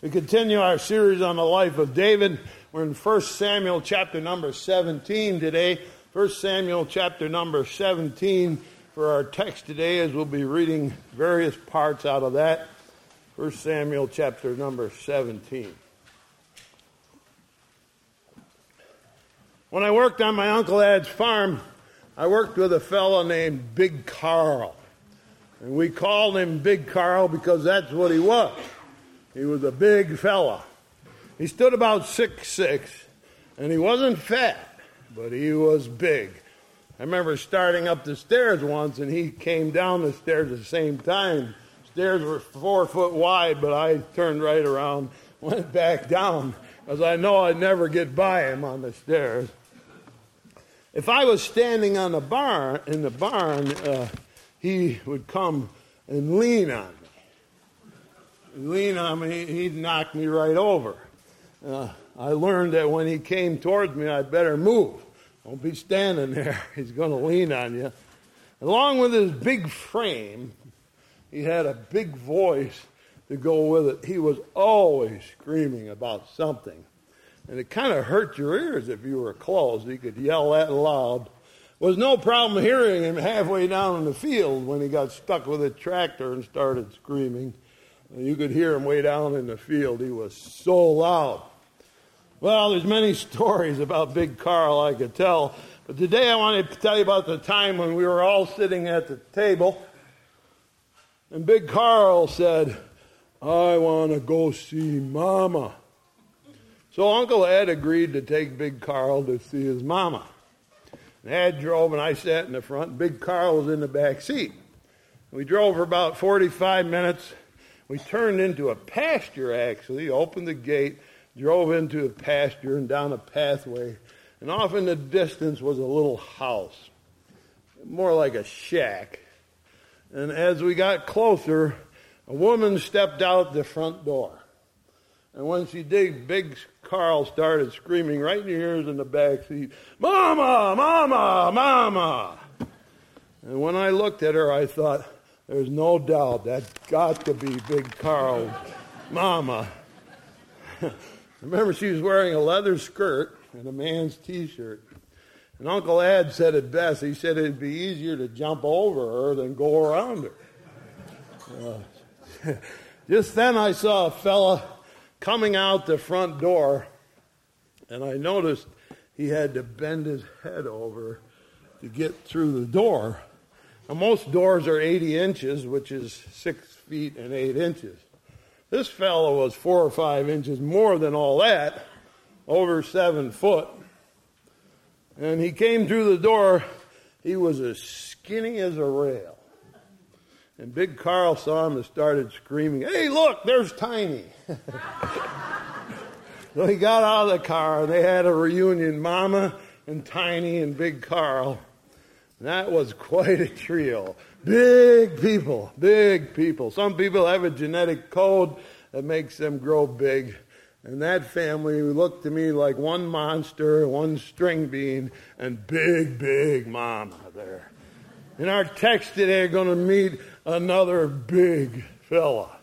We continue our series on the life of David. We're in 1 Samuel chapter number 17 today. 1 Samuel chapter number 17 for our text today as we'll be reading various parts out of that. 1 Samuel chapter number 17. When I worked on my Uncle Ed's farm, I worked with a fellow named Big Carl. And we called him Big Carl because that's what he was. He was a big fella. He stood about six six, and he wasn't fat, but he was big. I remember starting up the stairs once, and he came down the stairs at the same time. Stairs were four foot wide, but I turned right around, went back down, because I know I'd never get by him on the stairs. If I was standing on the barn in the barn, uh, he would come and lean on lean on me, he'd knock me right over. Uh, I learned that when he came towards me, I'd better move. Don't be standing there. He's going to lean on you. Along with his big frame, he had a big voice to go with it. He was always screaming about something. And it kind of hurt your ears if you were close. He could yell that loud. Was no problem hearing him halfway down in the field when he got stuck with a tractor and started screaming. You could hear him way down in the field. He was so loud. Well, there's many stories about Big Carl I could tell, but today I want to tell you about the time when we were all sitting at the table, and Big Carl said, "I want to go see Mama." So Uncle Ed agreed to take Big Carl to see his mama. And Ed drove, and I sat in the front. Big Carl was in the back seat. We drove for about 45 minutes. We turned into a pasture, actually, opened the gate, drove into a pasture and down a pathway. And off in the distance was a little house, more like a shack. And as we got closer, a woman stepped out the front door. And when she did, Big Carl started screaming right in the ears in the back seat, Mama, Mama, Mama. And when I looked at her, I thought, there's no doubt that's got to be Big Carl's mama. Remember, she was wearing a leather skirt and a man's t shirt. And Uncle Ed said it best. He said it'd be easier to jump over her than go around her. Uh, just then I saw a fella coming out the front door, and I noticed he had to bend his head over to get through the door. Now, most doors are 80 inches, which is six feet and eight inches. This fellow was four or five inches more than all that, over seven foot. And he came through the door. He was as skinny as a rail. And Big Carl saw him and started screaming, Hey, look, there's Tiny. so he got out of the car. and They had a reunion, Mama and Tiny and Big Carl. That was quite a trio. Big people, big people. Some people have a genetic code that makes them grow big. And that family looked to me like one monster, one string bean, and big, big mama there. In our text today, we're going to meet another big fella.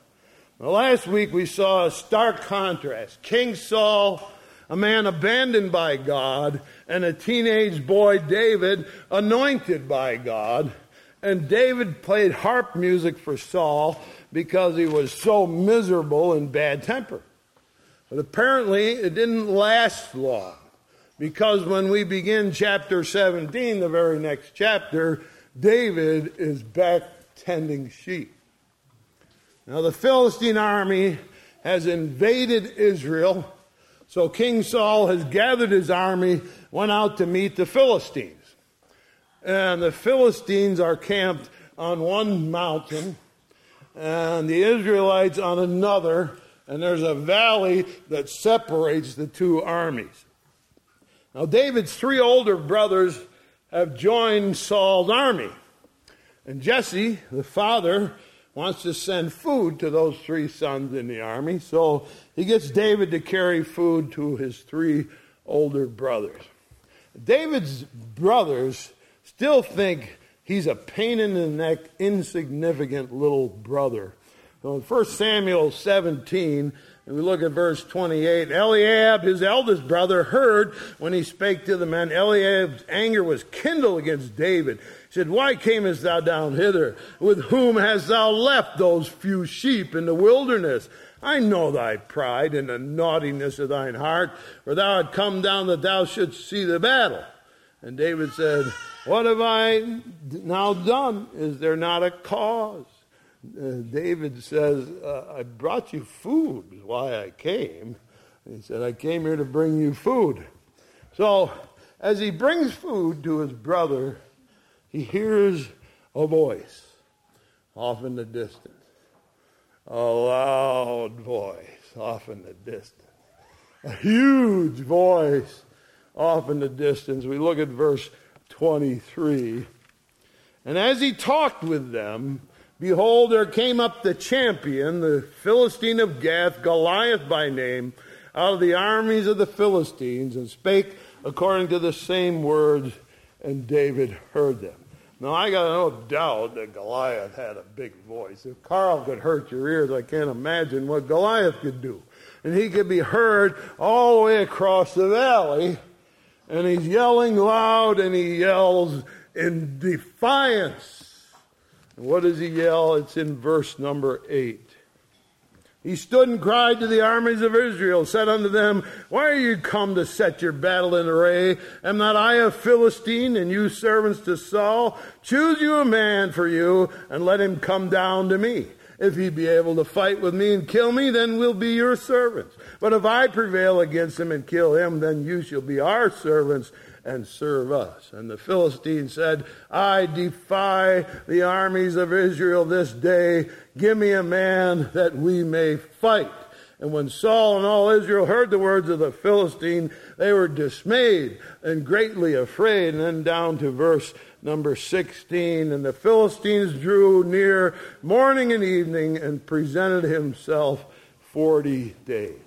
Now, last week we saw a stark contrast. King Saul a man abandoned by God, and a teenage boy, David, anointed by God. And David played harp music for Saul because he was so miserable and bad tempered. But apparently, it didn't last long because when we begin chapter 17, the very next chapter, David is back tending sheep. Now, the Philistine army has invaded Israel so King Saul has gathered his army, went out to meet the Philistines. And the Philistines are camped on one mountain, and the Israelites on another, and there's a valley that separates the two armies. Now, David's three older brothers have joined Saul's army. And Jesse, the father, wants to send food to those three sons in the army. So he gets David to carry food to his three older brothers. David's brothers still think he's a pain in the neck, insignificant little brother So in 1 Samuel 17, and we look at verse 28, Eliab, his eldest brother, heard when he spake to the men. Eliab's anger was kindled against David. He said, Why camest thou down hither? With whom hast thou left those few sheep in the wilderness? I know thy pride and the naughtiness of thine heart, for thou art come down that thou shouldst see the battle. And David said, What have I now done? Is there not a cause? uh, David says, uh, I brought you food, is why I came. He said, I came here to bring you food. So, as he brings food to his brother, he hears a voice off in the distance. A loud voice off in the distance. A huge voice off in the distance. We look at verse 23. And as he talked with them, Behold, there came up the champion, the Philistine of Gath, Goliath by name, out of the armies of the Philistines, and spake according to the same words, and David heard them. Now, I got no doubt that Goliath had a big voice. If Carl could hurt your ears, I can't imagine what Goliath could do. And he could be heard all the way across the valley, and he's yelling loud, and he yells in defiance and what does he yell? It's in verse number 8. He stood and cried to the armies of Israel, said unto them, Why are you come to set your battle in array? Am not I a Philistine, and you servants to Saul? Choose you a man for you, and let him come down to me. If he be able to fight with me and kill me, then we'll be your servants. But if I prevail against him and kill him, then you shall be our servants and serve us. And the Philistine said, I defy the armies of Israel this day. Give me a man that we may fight. And when Saul and all Israel heard the words of the Philistine, they were dismayed and greatly afraid. And then down to verse number 16. And the Philistines drew near morning and evening and presented himself 40 days.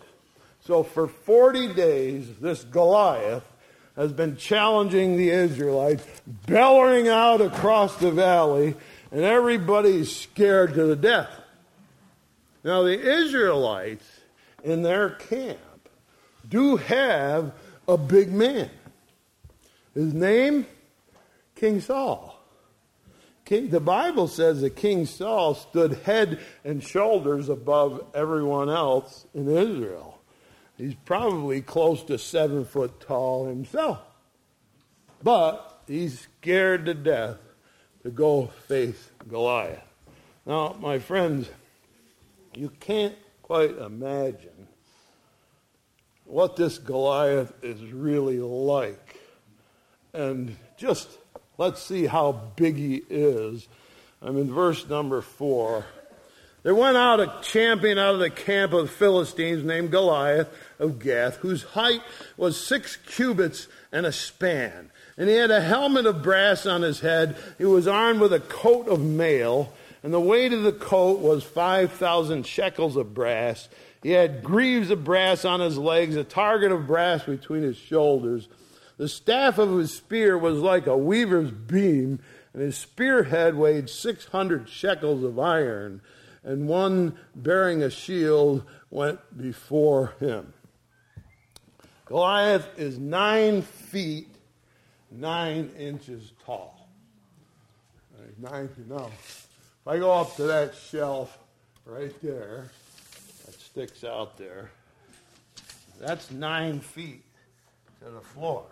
So for 40 days, this Goliath has been challenging the Israelites, bellowing out across the valley, and everybody's scared to the death. Now, the Israelites in their camp do have a big man. His name? King Saul. King, the Bible says that King Saul stood head and shoulders above everyone else in Israel. He's probably close to seven foot tall himself. But he's scared to death to go face Goliath. Now, my friends, you can't quite imagine what this Goliath is really like. And just let's see how big he is. I'm in verse number four. There went out a champion out of the camp of the Philistines named Goliath of Gath, whose height was six cubits and a span. And he had a helmet of brass on his head. He was armed with a coat of mail, and the weight of the coat was 5,000 shekels of brass. He had greaves of brass on his legs, a target of brass between his shoulders. The staff of his spear was like a weaver's beam, and his spearhead weighed 600 shekels of iron and one bearing a shield went before him. Goliath is nine feet, nine inches tall. Nine, no. If I go up to that shelf right there, that sticks out there, that's nine feet to the floor.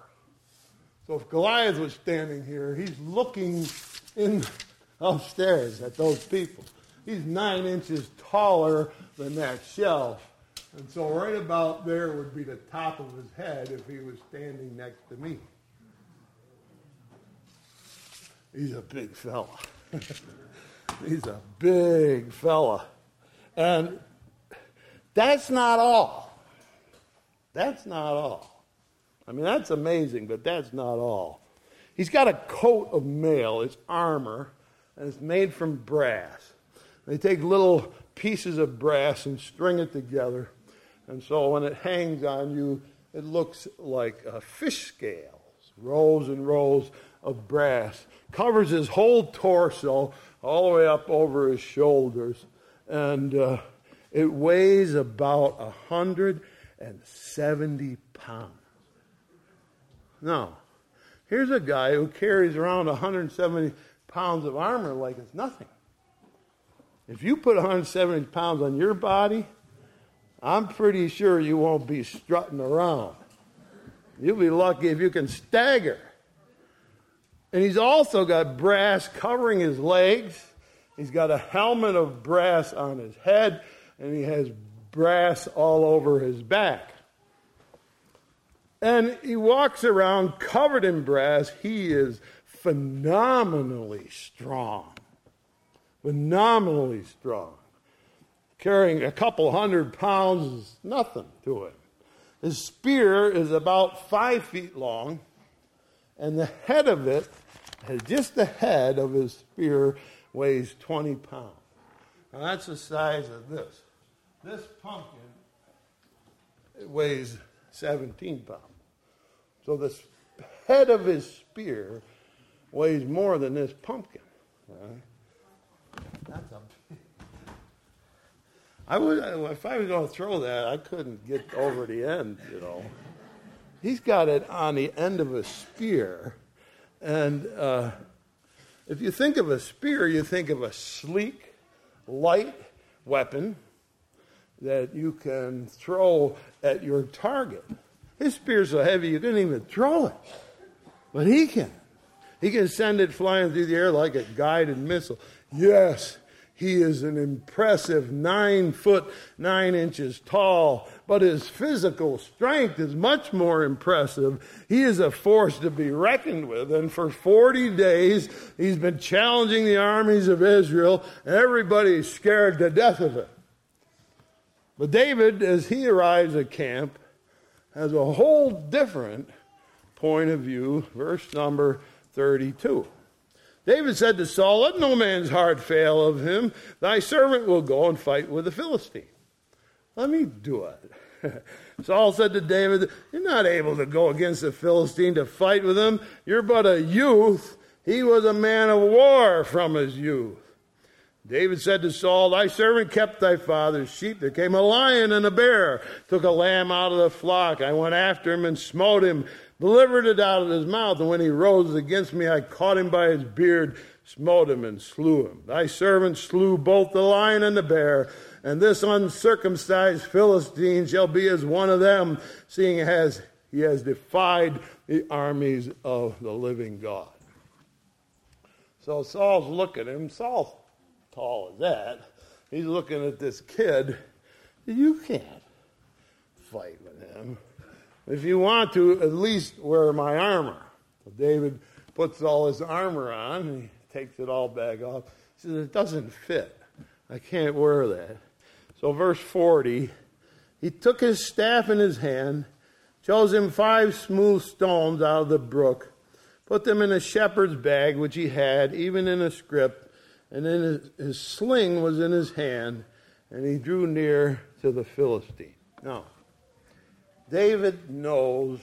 So if Goliath was standing here, he's looking in upstairs at those people he's nine inches taller than that shelf. And so right about there would be the top of his head if he was standing next to me. He's a big fella. he's a big fella. And that's not all. That's not all. I mean, that's amazing, but that's not all. He's got a coat of mail, it's armor, and it's made from brass. They take little pieces of brass and string it together. And so when it hangs on you, it looks like a fish scales, rows and rows of brass. Covers his whole torso, all the way up over his shoulders. and uh, it weighs about 170 pounds. Now, here's a guy who carries around 170 pounds of armor like it's nothing. If you put 170 pounds on your body, I'm pretty sure you won't be strutting around. You'll be lucky if you can stagger. And he's also got brass covering his legs. He's got a helmet of brass on his head, and he has brass all over his back. And he walks around covered in brass. He is phenomenally strong. Phenomenally strong. Carrying a couple hundred pounds is nothing to him. His spear is about five feet long, and the head of it, just the head of his spear, weighs 20 pounds. Now that's the size of this. This pumpkin weighs 17 pounds. So the head of his spear weighs more than this pumpkin. Right? That's a I would, if I was going to throw that, I couldn't get over the end, you know. He's got it on the end of a spear. And uh, if you think of a spear, you think of a sleek, light weapon that you can throw at your target. His spear's so heavy you couldn't even throw it. But he can. He can send it flying through the air like a guided missile. Yes, he is an impressive nine foot nine inches tall, but his physical strength is much more impressive. He is a force to be reckoned with, and for 40 days he's been challenging the armies of Israel, and everybody's scared to death of it. But David, as he arrives at camp, has a whole different point of view. Verse number 32. David said to Saul, Let no man's heart fail of him. Thy servant will go and fight with the Philistine. Let me do it. Saul said to David, You're not able to go against the Philistine to fight with him. You're but a youth. He was a man of war from his youth. David said to Saul, Thy servant kept thy father's sheep. There came a lion and a bear, took a lamb out of the flock. I went after him and smote him delivered it out of his mouth. And when he rose against me, I caught him by his beard, smote him, and slew him. Thy servant slew both the lion and the bear, and this uncircumcised Philistine shall be as one of them, seeing as he has defied the armies of the living God. So Saul's looking at him. Saul's tall as that. He's looking at this kid. You can't fight with him. If you want to, at least wear my armor. So David puts all his armor on and he takes it all back off. He says, It doesn't fit. I can't wear that. So, verse 40 he took his staff in his hand, chose him five smooth stones out of the brook, put them in a shepherd's bag which he had, even in a scrip, and then his, sling was in his hand, and he drew near to the Philistine. Now, David knows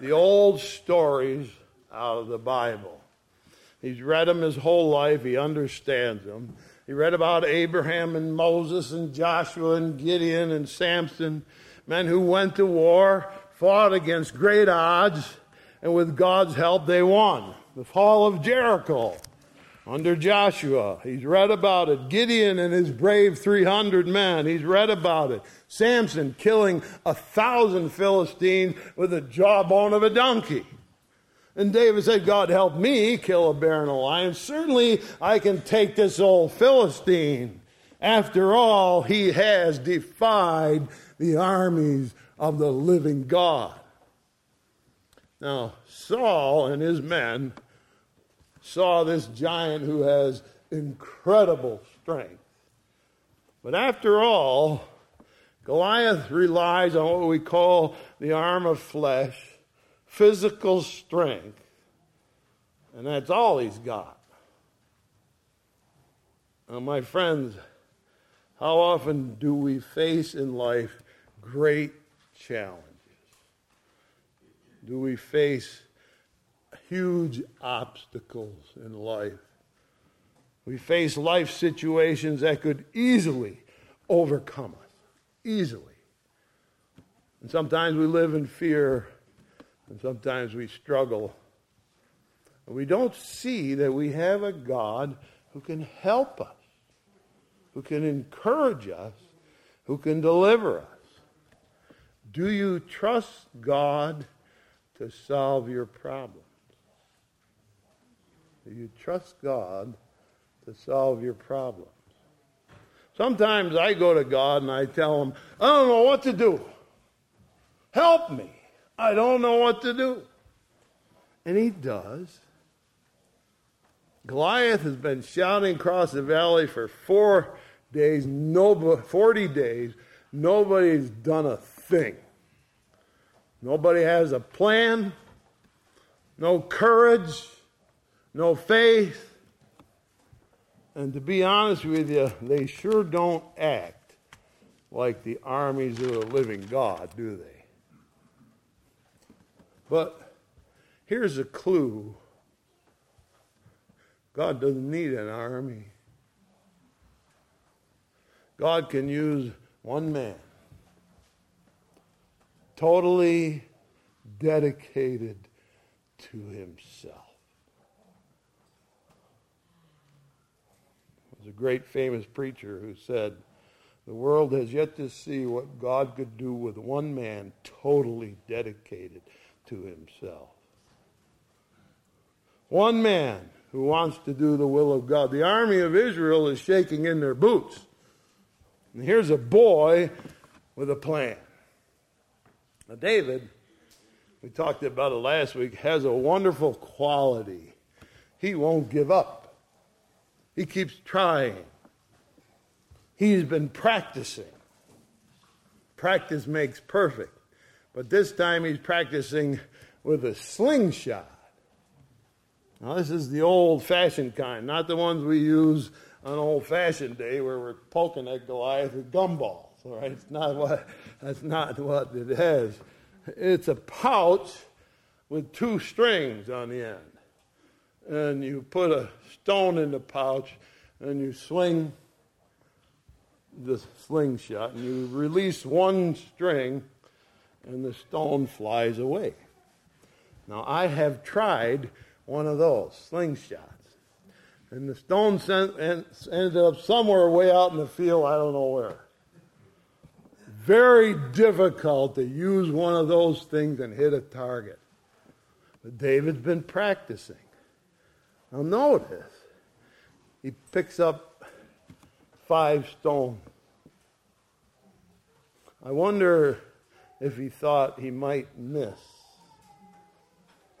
the old stories out of the Bible. He's read them his whole life, he understands them. He read about Abraham and Moses and Joshua and Gideon and Samson, men who went to war, fought against great odds, and with God's help they won. The fall of Jericho under Joshua. He's read about it. Gideon and his brave 300 men. He's read about it. Samson killing a thousand Philistines with the jawbone of a donkey. And David said, God help me kill a bear and a lion. Certainly I can take this old Philistine. After all, he has defied the armies of the living God. Now, Saul and his men saw this giant who has incredible strength. But after all, Goliath relies on what we call the arm of flesh, physical strength, and that's all he's got. Now, my friends, how often do we face in life great challenges? Do we face huge obstacles in life. We face life situations that could easily overcome us. Easily. And sometimes we live in fear, and sometimes we struggle. And we don't see that we have a God who can help us, who can encourage us, who can deliver us. Do you trust God to solve your problems? You trust God to solve your problems? Sometimes I go to God and I tell him, I don't know what to do. Help me. I don't know what to do. And he does. Goliath has been shouting across the valley for four days, no, 40 days. Nobody's done a thing. Nobody has a plan, no courage, no faith. And to be honest with you, they sure don't act like the armies of the living God, do they? But here's a clue God doesn't need an army. God can use one man, totally dedicated to himself. There's a great famous preacher who said, The world has yet to see what God could do with one man totally dedicated to himself. One man who wants to do the will of God. The army of Israel is shaking in their boots. And here's a boy with a plan. Now, David, we talked about it last week, has a wonderful quality. He won't give up, he keeps trying. He's been practicing. Practice makes perfect. But this time he's practicing with a slingshot. Now, this is the old fashioned kind, not the ones we use on old fashioned day where we're poking at Goliath with gumballs. All right, it's not what, that's not what it has. It's a pouch with two strings on the end. And you put a stone in the pouch and you swing the slingshot and you release one string and the stone flies away. Now, I have tried one of those slingshots. And the stone sent, ended up somewhere way out in the field, I don't know where. Very difficult to use one of those things and hit a target. But David's been practicing. Now, notice, he picks up five stones. I wonder if he thought he might miss.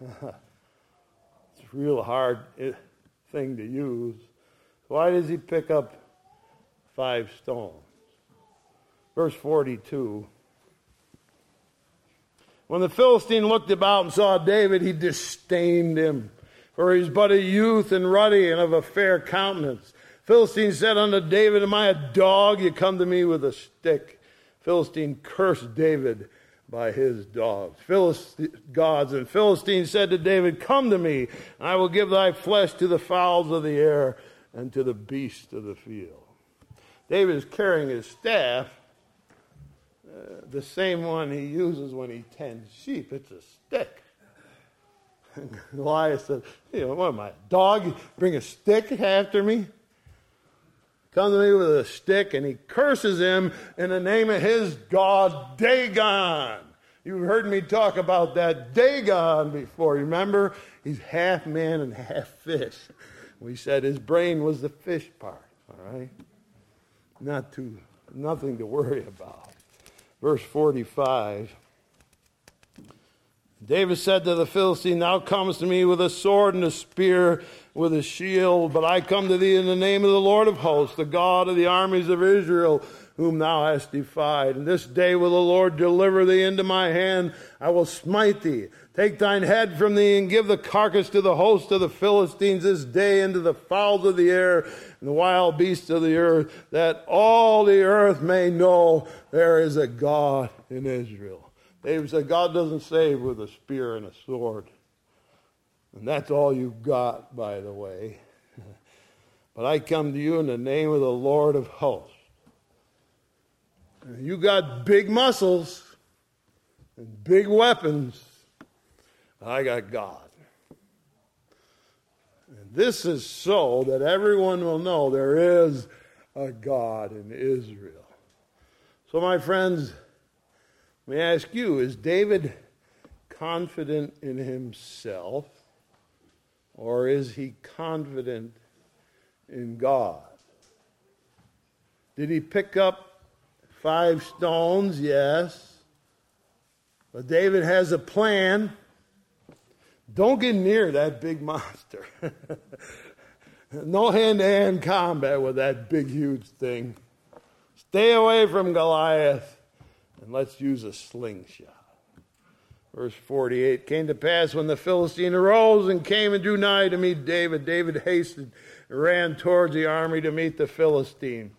it's a real hard eh, thing to use. Why does he pick up five stones? Verse 42. When the Philistine looked about and saw David, he disdained him, for he was but a youth and ruddy and of a fair countenance. Philistine said unto David, Am I a dog? You come to me with a stick. Philistine cursed David by his dogs. Philistine, gods and Philistine said to David, Come to me, and I will give thy flesh to the fowls of the air and to the beasts of the field. David is carrying his staff, uh, the same one he uses when he tends sheep. It's a. Goliath said, You know, what am dog? Bring a stick after me? comes to me with a stick and he curses him in the name of his God, Dagon. You've heard me talk about that Dagon before. Remember? He's half man and half fish. We said his brain was the fish part, all right? Not too, nothing to worry about. Verse 45. David said to the Philistine, Thou comest to me with a sword and a spear, with a shield, but I come to thee in the name of the Lord of hosts, the God of the armies of Israel, whom thou hast defied. And this day will the Lord deliver thee into my hand. I will smite thee. Take thine head from thee and give the carcass to the host of the Philistines this day into the fowls of the air and the wild beasts of the earth, that all the earth may know there is a God in Israel. David said, God doesn't save with a spear and a sword. And that's all you've got, by the way. but I come to you in the name of the Lord of hosts. And you got big muscles and big weapons. I got God. And this is so that everyone will know there is a God in Israel. So, my friends, let me ask you is David confident in himself or is he confident in God? Did he pick up five stones? Yes. But David has a plan. Don't get near that big monster. no hand to hand combat with that big, huge thing. Stay away from Goliath and let's use a slingshot. Verse 48 came to pass when the Philistine arose and came and drew nigh to meet David. David hastened and ran towards the army to meet the Philistine.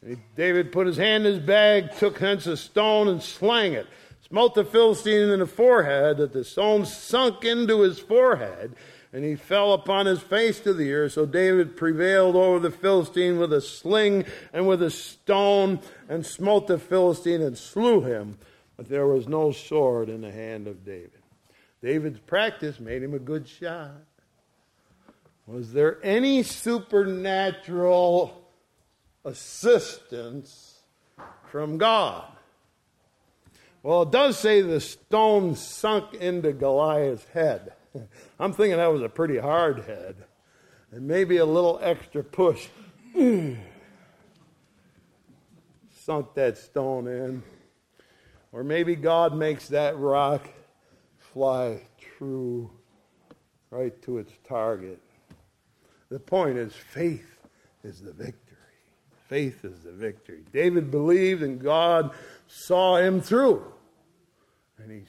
And David put his hand in his bag, took hence a stone, and slang it. Smote the Philistine in the forehead, that the stone sunk into his forehead, and he fell upon his face to the earth. So David prevailed over the Philistine with a sling and with a stone, and smote the Philistine and slew him. But there was no sword in the hand of David. David's practice made him a good shot. Was there any supernatural assistance from God? Well, it does say the stone sunk into Goliath's head. I'm thinking that was a pretty hard head. And maybe a little extra push sunk that stone in. Or maybe God makes that rock fly true right to its target. The point is, faith is the victory. Faith is the victory. David believed and God saw him through. And he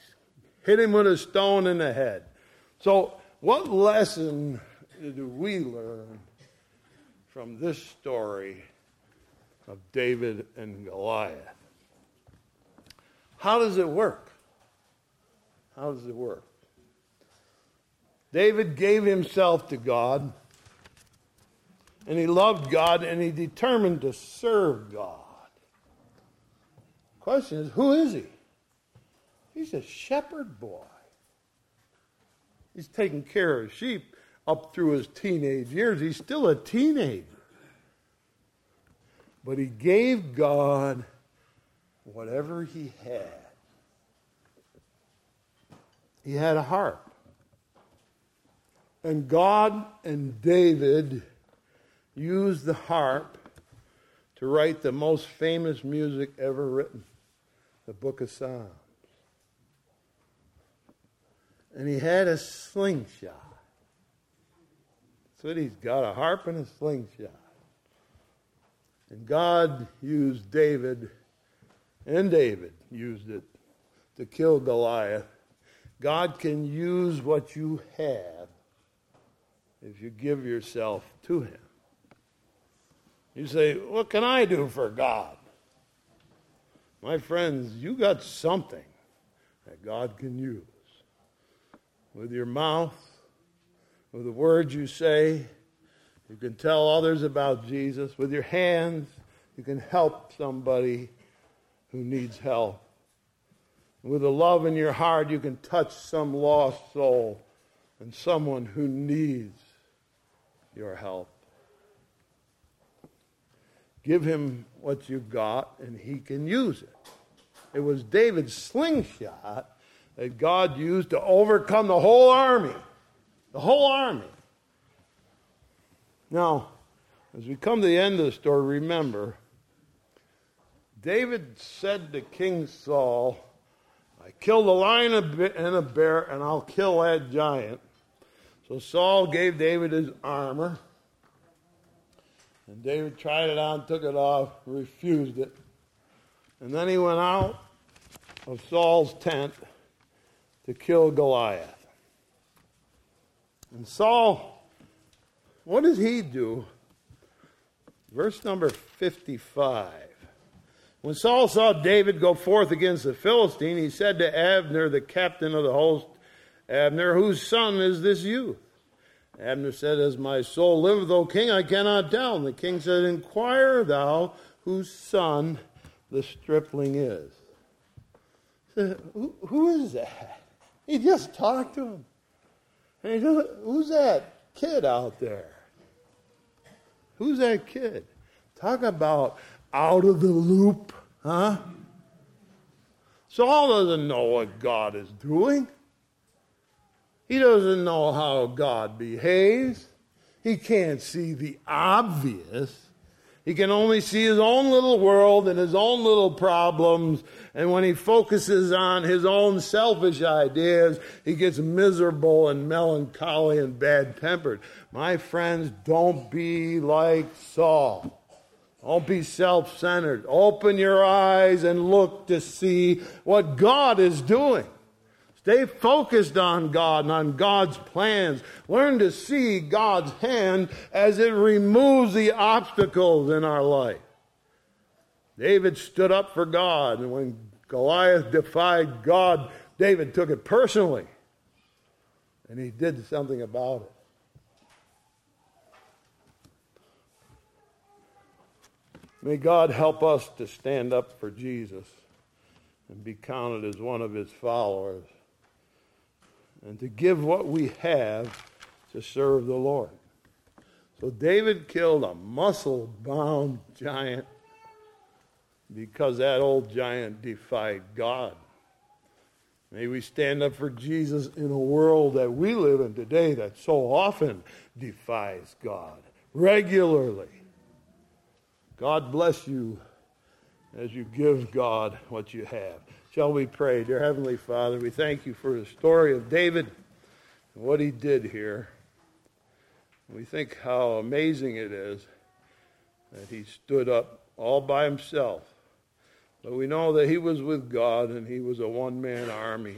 hit him with a stone in the head. So, what lesson do we learn from this story of David and Goliath? How does it work? How does it work? David gave himself to God, and he loved God, and he determined to serve God. Question is, who is he? He's a shepherd boy. He's taking care of sheep up through his teenage years. He's still a teenager. But he gave God whatever he had. He had a harp. And God and David used the harp to write the most famous music ever written, the book of Psalms and he had a slingshot. So he's got a harp and a slingshot. And God used David, and David used it to kill Goliath. God can use what you have if you give yourself to Him. You say, What can I do for God? My friends, you got something that God can use with your mouth, with the words you say. You can tell others about Jesus. With your hands, you can help somebody who needs help. With the love in your heart, you can touch some lost soul and someone who needs your help. Give him what you've got, and he can use it. It was David's slingshot that God used to overcome the whole army. The whole army. Now, as we come to the end of the story, remember, David said to King Saul, I killed a lion and a bear, and I'll kill that giant. So Saul gave David his armor. And David tried it on, took it off, refused it. And then he went out of Saul's tent to kill Goliath. And Saul, what does he do? Verse number 55. When Saul saw David go forth against the Philistine, he said to Abner, the captain of the host, Abner, whose son is this youth? Abner said, As my soul liveth, O king, I cannot tell. And the king said, Inquire thou whose son the stripling is. Who, who is that? He just talked to him. And he said, Who's that kid out there? Who's that kid? Talk about out of the loop, huh? Saul doesn't know what God is doing. He doesn't know how God behaves. He can't see the obvious. He can only see his own little world and his own little problems. And when he focuses on his own selfish ideas, he gets miserable and melancholy and bad tempered. My friends, don't be like Saul. Don't be self centered. Open your eyes and look to see what God is doing. Stay focused on God and on God's plans. Learn to see God's hand as it removes the obstacles in our life. David stood up for God, and when Goliath defied God, David took it personally. And he did something about it. May God help us to stand up for Jesus and be counted as one of his followers and to give what we have to serve the Lord. So David killed a muscle bound giant because that old giant defied God. May we stand up for Jesus in a world that we live in today that so often defies God regularly. God bless you as you give God what you have. Shall we pray? Dear Heavenly Father, we thank you for the story of David and what he did here. We think how amazing it is that he stood up all by himself. But we know that he was with God and he was a one man army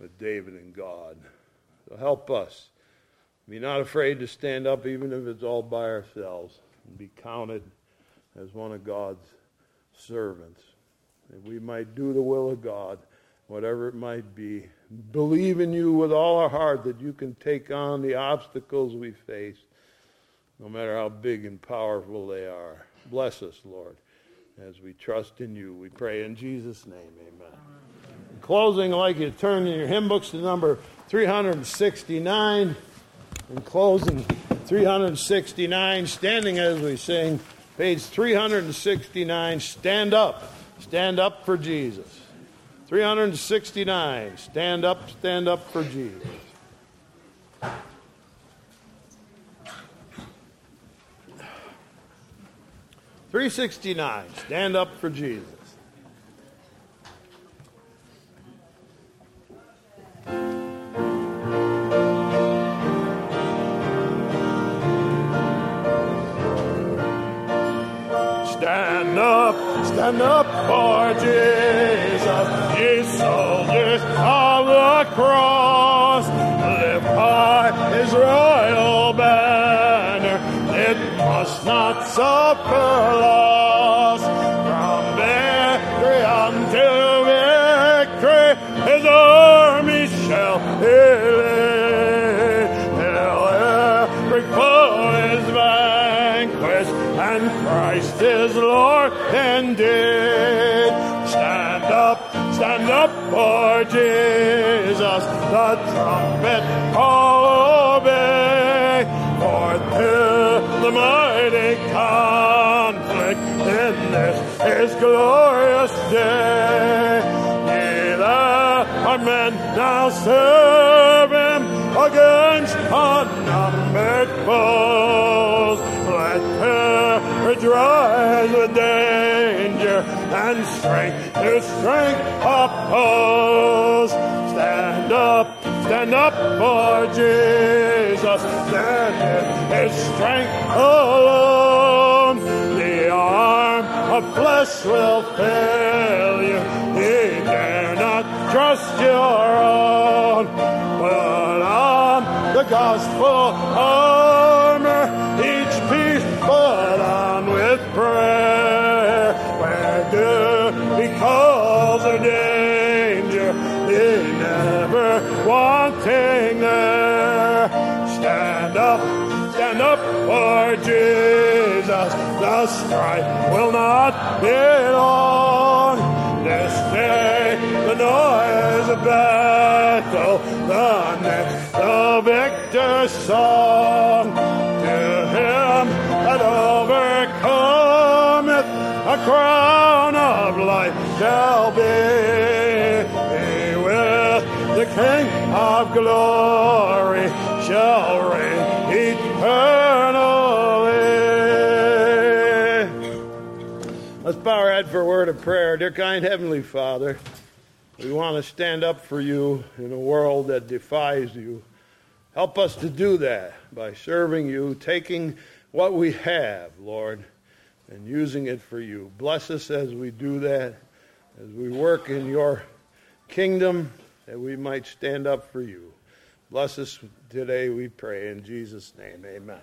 with David and God. So help us. Be not afraid to stand up, even if it's all by ourselves, and be counted as one of God's servants that we might do the will of God, whatever it might be. Believe in you with all our heart that you can take on the obstacles we face, no matter how big and powerful they are. Bless us, Lord, as we trust in you. We pray in Jesus' name. Amen. In closing, I'd like you to turn in your hymn books to number 369. In closing, 369, standing as we sing, page 369, stand up. Stand up for Jesus. 369. Stand up, stand up for Jesus. Three sixty nine. Stand up for Jesus. Stand up for Jesus, ye soldiers of the cross. Lift high his royal banner, it must not suffer loss. Jesus, the trumpet call obey. For to the mighty conflict in this his glorious day. That are men now serve him against unnumbered foes. Let courage rise with danger and strength to strength oppose. Stand up, stand up for Jesus. Stand in his strength alone. The arm of flesh will fail you. He dare not trust your own. But on the gospel armor, the strife will not be long. This day the noise of battle, the next the victor's song. To him that overcometh, a crown of life shall be. He with the King of glory shall reign eternally. Bow our head for a word of prayer. Dear kind Heavenly Father, we want to stand up for you in a world that defies you. Help us to do that by serving you, taking what we have, Lord, and using it for you. Bless us as we do that, as we work in your kingdom, that we might stand up for you. Bless us today, we pray. In Jesus' name, amen.